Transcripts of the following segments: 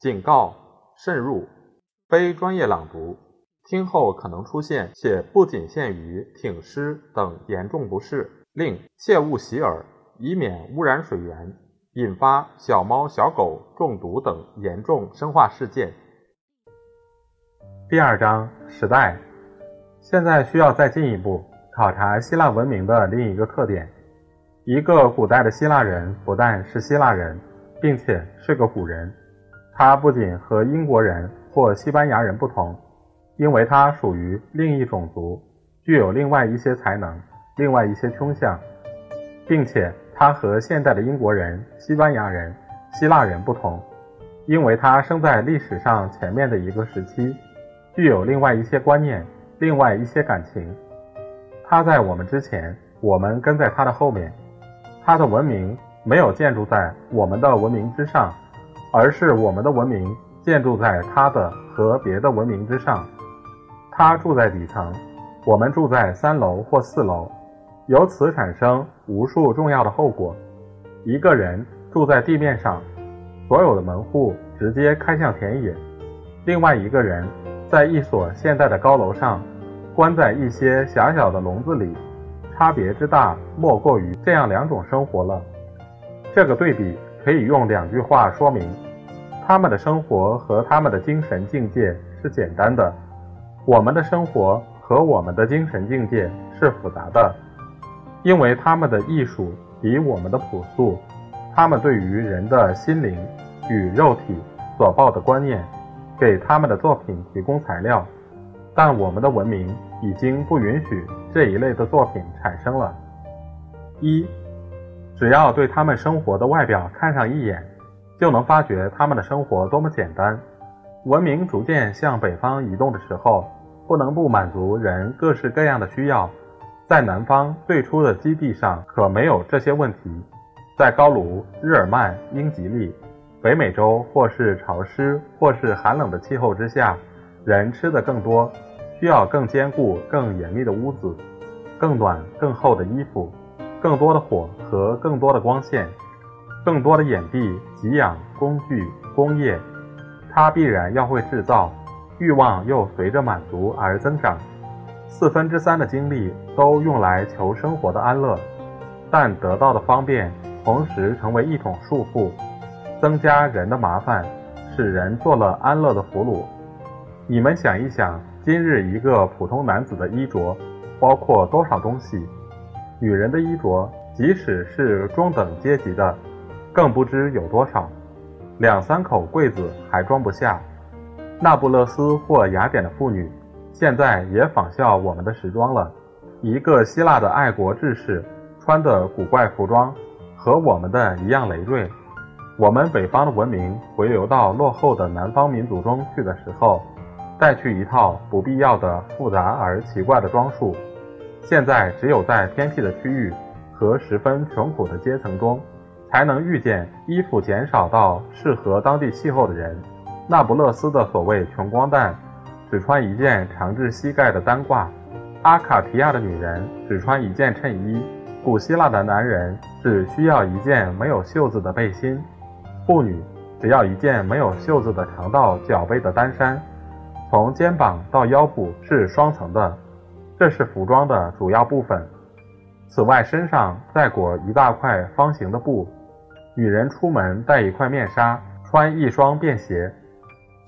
警告：慎入，非专业朗读，听后可能出现且不仅限于挺尸等严重不适。另切勿洗耳，以免污染水源，引发小猫小狗中毒等严重生化事件。第二章时代，现在需要再进一步考察希腊文明的另一个特点：一个古代的希腊人不但是希腊人，并且是个古人。他不仅和英国人或西班牙人不同，因为他属于另一种族，具有另外一些才能、另外一些倾向，并且他和现代的英国人、西班牙人、希腊人不同，因为他生在历史上前面的一个时期，具有另外一些观念、另外一些感情。他在我们之前，我们跟在他的后面。他的文明没有建筑在我们的文明之上。而是我们的文明建筑在他的和别的文明之上，他住在底层，我们住在三楼或四楼，由此产生无数重要的后果。一个人住在地面上，所有的门户直接开向田野；另外一个人在一所现代的高楼上，关在一些狭小的笼子里，差别之大，莫过于这样两种生活了。这个对比。可以用两句话说明：他们的生活和他们的精神境界是简单的；我们的生活和我们的精神境界是复杂的。因为他们的艺术比我们的朴素，他们对于人的心灵与肉体所抱的观念，给他们的作品提供材料。但我们的文明已经不允许这一类的作品产生了。一。只要对他们生活的外表看上一眼，就能发觉他们的生活多么简单。文明逐渐向北方移动的时候，不能不满足人各式各样的需要。在南方最初的基地上可没有这些问题。在高卢、日耳曼、英吉利、北美洲或是潮湿或是寒冷的气候之下，人吃的更多，需要更坚固、更严密的屋子，更暖、更厚的衣服。更多的火和更多的光线，更多的眼壁、给养、工具、工业，它必然要会制造，欲望又随着满足而增长。四分之三的精力都用来求生活的安乐，但得到的方便同时成为一种束缚，增加人的麻烦，使人做了安乐的俘虏。你们想一想，今日一个普通男子的衣着包括多少东西？女人的衣着，即使是中等阶级的，更不知有多少，两三口柜子还装不下。那不勒斯或雅典的妇女，现在也仿效我们的时装了。一个希腊的爱国志士穿的古怪服装，和我们的一样累赘。我们北方的文明回流到落后的南方民族中去的时候，带去一套不必要的复杂而奇怪的装束。现在只有在偏僻的区域和十分穷苦的阶层中，才能遇见衣服减少到适合当地气候的人。那不勒斯的所谓穷光蛋，只穿一件长至膝盖的单褂；阿卡提亚的女人只穿一件衬衣；古希腊的男人只需要一件没有袖子的背心；妇女只要一件没有袖子的长到脚背的单衫，从肩膀到腰部是双层的。这是服装的主要部分。此外，身上再裹一大块方形的布。女人出门戴一块面纱，穿一双便鞋。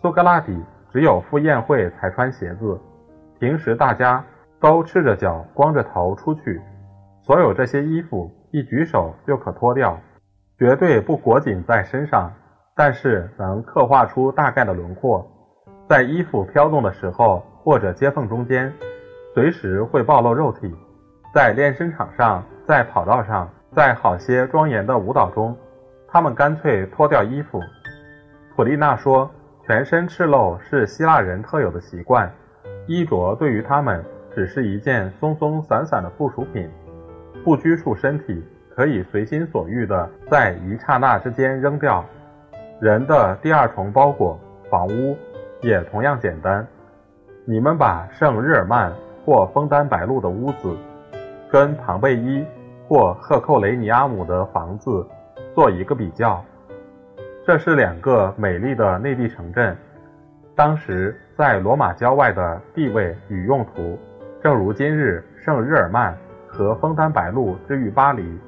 苏格拉底只有赴宴会才穿鞋子，平时大家都赤着脚、光着头出去。所有这些衣服一举手就可脱掉，绝对不裹紧在身上，但是能刻画出大概的轮廓。在衣服飘动的时候，或者接缝中间。随时会暴露肉体，在练身场上，在跑道上，在好些庄严的舞蹈中，他们干脆脱掉衣服。普丽娜说：“全身赤露是希腊人特有的习惯，衣着对于他们只是一件松松散散的附属品，不拘束身体，可以随心所欲地在一刹那之间扔掉。人的第二重包裹房屋也同样简单。你们把圣日耳曼或枫丹白露的屋子，跟庞贝伊或赫寇雷尼阿姆的房子做一个比较。这是两个美丽的内地城镇，当时在罗马郊外的地位与用途，正如今日圣日耳曼和枫丹白露之于巴黎。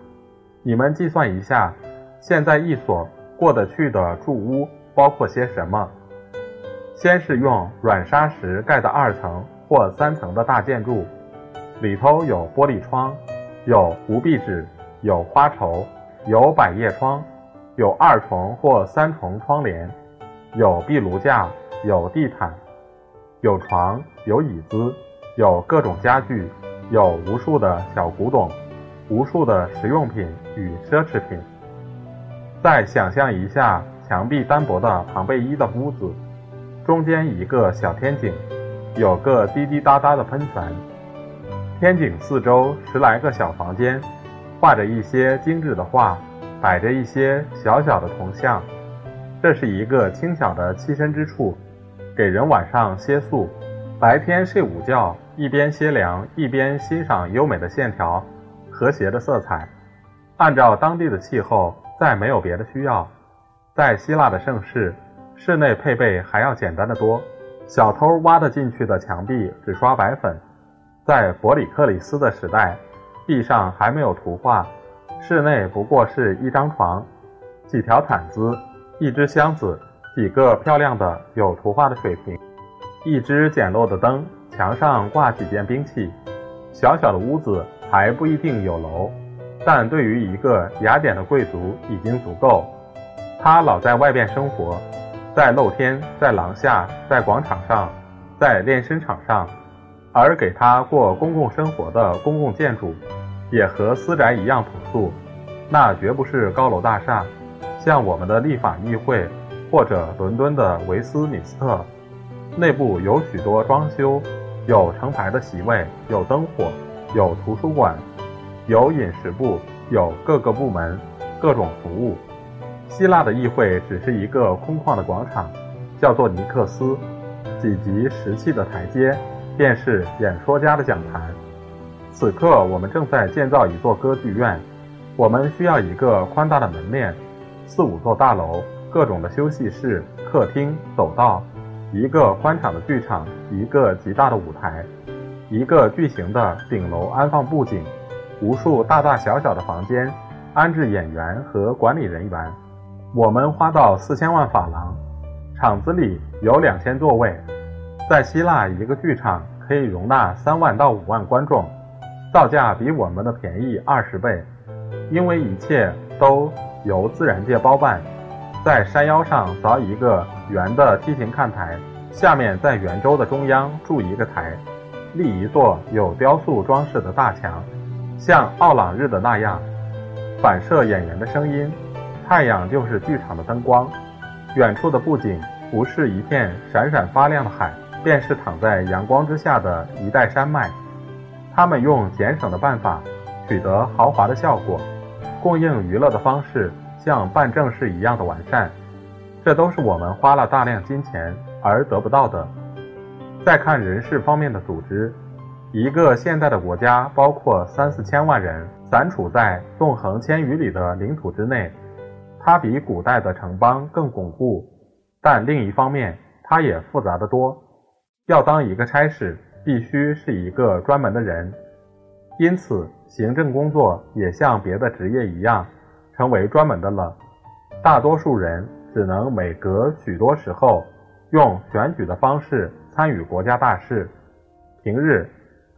你们计算一下，现在一所过得去的住屋包括些什么？先是用软砂石盖的二层或三层的大建筑，里头有玻璃窗，有无壁纸，有花绸，有百叶窗，有二重或三重窗帘，有壁炉架，有地毯，有床，有椅子，有各种家具，有无数的小古董，无数的实用品与奢侈品。再想象一下墙壁单薄的庞贝伊的屋子。中间一个小天井，有个滴滴答答的喷泉。天井四周十来个小房间，画着一些精致的画，摆着一些小小的铜像。这是一个轻巧的栖身之处，给人晚上歇宿，白天睡午觉，一边歇凉一边欣赏优美的线条、和谐的色彩。按照当地的气候，再没有别的需要。在希腊的盛世。室内配备还要简单的多，小偷挖得进去的墙壁只刷白粉。在伯里克里斯的时代，壁上还没有图画，室内不过是一张床、几条毯子、一只箱子、几个漂亮的有图画的水瓶、一只简陋的灯，墙上挂几件兵器。小小的屋子还不一定有楼，但对于一个雅典的贵族已经足够。他老在外边生活。在露天，在廊下，在广场上，在练身场上，而给他过公共生活的公共建筑，也和私宅一样朴素。那绝不是高楼大厦，像我们的立法议会或者伦敦的维斯敏斯特。内部有许多装修，有成排的席位，有灯火，有图书馆，有饮食部，有各个部门，各种服务。希腊的议会只是一个空旷的广场，叫做尼克斯，几级石砌的台阶，便是演说家的讲坛。此刻我们正在建造一座歌剧院，我们需要一个宽大的门面，四五座大楼，各种的休息室、客厅、走道，一个宽敞的剧场，一个极大的舞台，一个巨型的顶楼安放布景，无数大大小小的房间，安置演员和管理人员。我们花到四千万法郎，场子里有两千座位。在希腊，一个剧场可以容纳三万到五万观众，造价比我们的便宜二十倍，因为一切都由自然界包办。在山腰上凿一个圆的梯形看台，下面在圆周的中央筑一个台，立一座有雕塑装饰的大墙，像奥朗日的那样，反射演员的声音。太阳就是剧场的灯光，远处的布景不是一片闪闪发亮的海，便是躺在阳光之下的一带山脉。他们用节省的办法取得豪华的效果，供应娱乐的方式像办正事一样的完善，这都是我们花了大量金钱而得不到的。再看人事方面的组织，一个现代的国家包括三四千万人，散处在纵横千余里的领土之内。它比古代的城邦更巩固，但另一方面，它也复杂的多。要当一个差事，必须是一个专门的人，因此行政工作也像别的职业一样，成为专门的了。大多数人只能每隔许多时候用选举的方式参与国家大事。平日，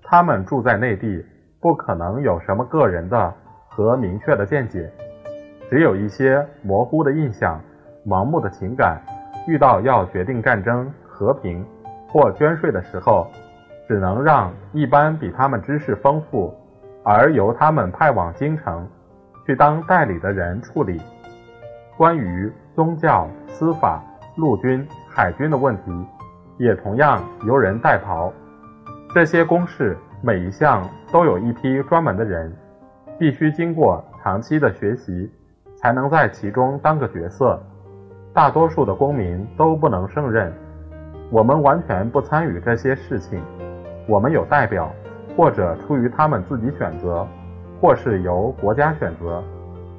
他们住在内地，不可能有什么个人的和明确的见解。只有一些模糊的印象、盲目的情感，遇到要决定战争、和平或捐税的时候，只能让一般比他们知识丰富，而由他们派往京城去当代理的人处理。关于宗教、司法、陆军、海军的问题，也同样由人代跑。这些公事每一项都有一批专门的人，必须经过。长期的学习，才能在其中当个角色。大多数的公民都不能胜任。我们完全不参与这些事情。我们有代表，或者出于他们自己选择，或是由国家选择，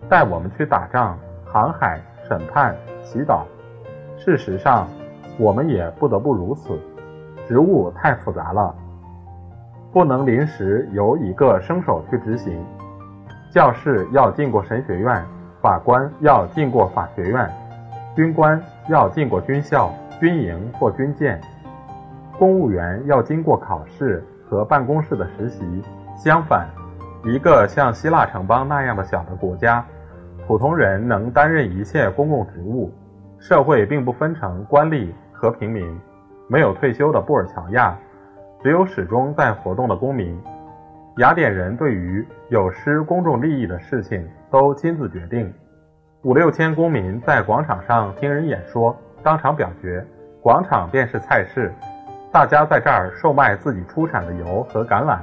带我们去打仗、航海、审判、祈祷。事实上，我们也不得不如此。职务太复杂了，不能临时由一个生手去执行。教士要进过神学院，法官要进过法学院，军官要进过军校、军营或军舰。公务员要经过考试和办公室的实习。相反，一个像希腊城邦那样的小的国家，普通人能担任一切公共职务。社会并不分成官吏和平民，没有退休的布尔乔亚，只有始终在活动的公民。雅典人对于有失公众利益的事情都亲自决定。五六千公民在广场上听人演说，当场表决。广场便是菜市。大家在这儿售卖自己出产的油和橄榄，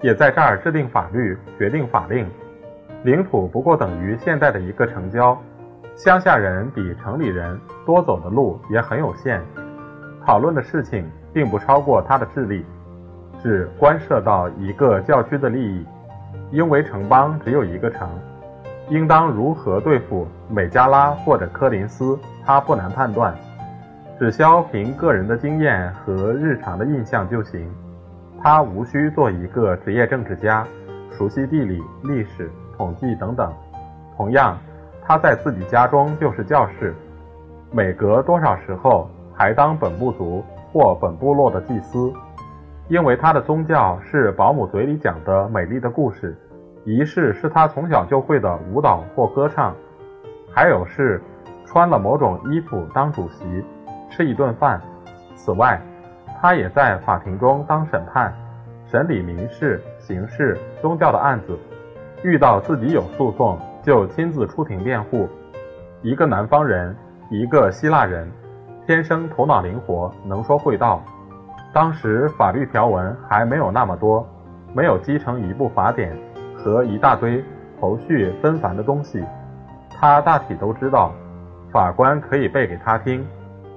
也在这儿制定法律、决定法令。领土不过等于现在的一个城郊，乡下人比城里人多走的路也很有限。讨论的事情并不超过他的智力，只关涉到一个教区的利益。因为城邦只有一个城，应当如何对付美加拉或者科林斯，他不难判断。只消凭个人的经验和日常的印象就行。他无需做一个职业政治家，熟悉地理、历史、统计等等。同样，他在自己家中就是教士，每隔多少时候还当本部族或本部落的祭司。因为他的宗教是保姆嘴里讲的美丽的故事，仪式是他从小就会的舞蹈或歌唱，还有是穿了某种衣服当主席。吃一顿饭。此外，他也在法庭中当审判，审理民事、刑事、宗教的案子。遇到自己有诉讼，就亲自出庭辩护。一个南方人，一个希腊人，天生头脑灵活，能说会道。当时法律条文还没有那么多，没有积成一部法典和一大堆头绪纷繁的东西，他大体都知道。法官可以背给他听。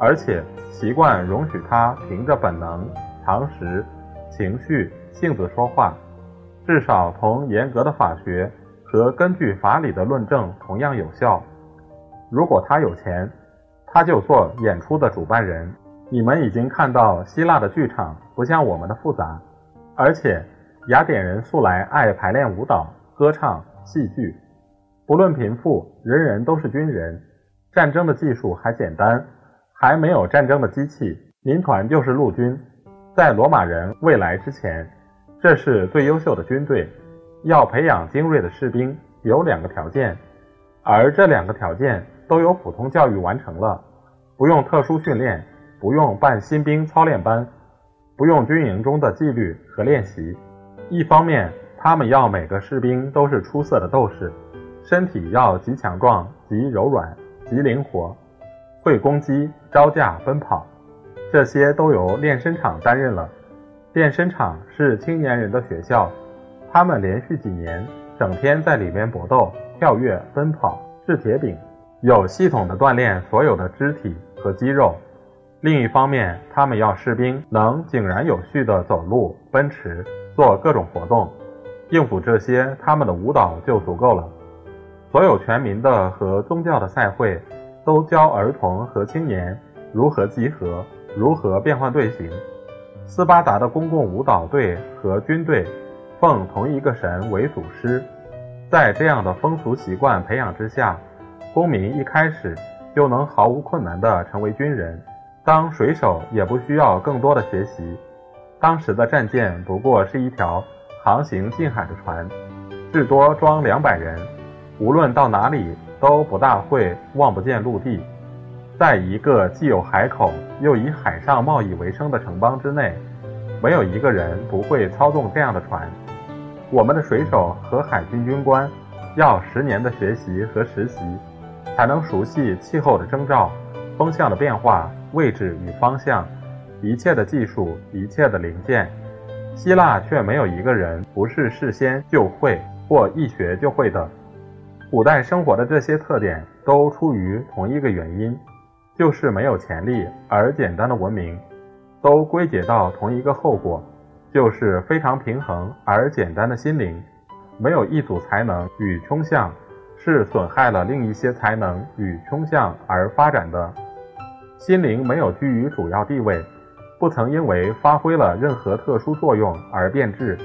而且习惯容许他凭着本能、常识、情绪、性子说话，至少同严格的法学和根据法理的论证同样有效。如果他有钱，他就做演出的主办人。你们已经看到希腊的剧场不像我们的复杂，而且雅典人素来爱排练舞蹈、歌唱、戏剧。不论贫富，人人都是军人。战争的技术还简单。还没有战争的机器，民团就是陆军。在罗马人未来之前，这是最优秀的军队。要培养精锐的士兵，有两个条件，而这两个条件都由普通教育完成了，不用特殊训练，不用办新兵操练班，不用军营中的纪律和练习。一方面，他们要每个士兵都是出色的斗士，身体要极强壮、极柔软、极灵活。会攻击、招架、奔跑，这些都由练身场担任了。练身场是青年人的学校，他们连续几年整天在里面搏斗、跳跃、奔跑、掷铁饼，有系统的锻炼所有的肢体和肌肉。另一方面，他们要士兵能井然有序地走路、奔驰、做各种活动，应付这些，他们的舞蹈就足够了。所有全民的和宗教的赛会。都教儿童和青年如何集合，如何变换队形。斯巴达的公共舞蹈队和军队奉同一个神为祖师，在这样的风俗习惯培养之下，公民一开始就能毫无困难地成为军人。当水手也不需要更多的学习。当时的战舰不过是一条航行近海的船，至多装两百人，无论到哪里。都不大会望不见陆地，在一个既有海口又以海上贸易为生的城邦之内，没有一个人不会操纵这样的船。我们的水手和海军军官要十年的学习和实习，才能熟悉气候的征兆、风向的变化、位置与方向，一切的技术、一切的零件。希腊却没有一个人不是事先就会或一学就会的。古代生活的这些特点都出于同一个原因，就是没有潜力而简单的文明，都归结到同一个后果，就是非常平衡而简单的心灵。没有一组才能与倾向，是损害了另一些才能与倾向而发展的。心灵没有居于主要地位，不曾因为发挥了任何特殊作用而变质。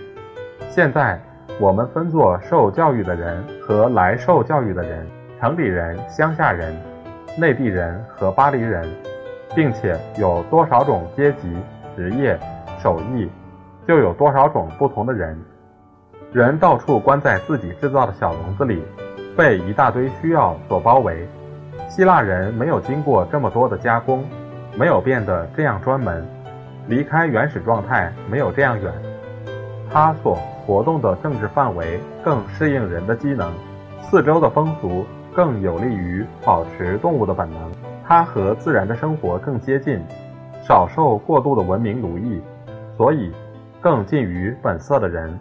现在。我们分作受教育的人和来受教育的人，城里人、乡下人，内地人和巴黎人，并且有多少种阶级、职业、手艺，就有多少种不同的人。人到处关在自己制造的小笼子里，被一大堆需要所包围。希腊人没有经过这么多的加工，没有变得这样专门，离开原始状态没有这样远。他所活动的政治范围更适应人的机能，四周的风俗更有利于保持动物的本能。它和自然的生活更接近，少受过度的文明奴役，所以更近于本色的人。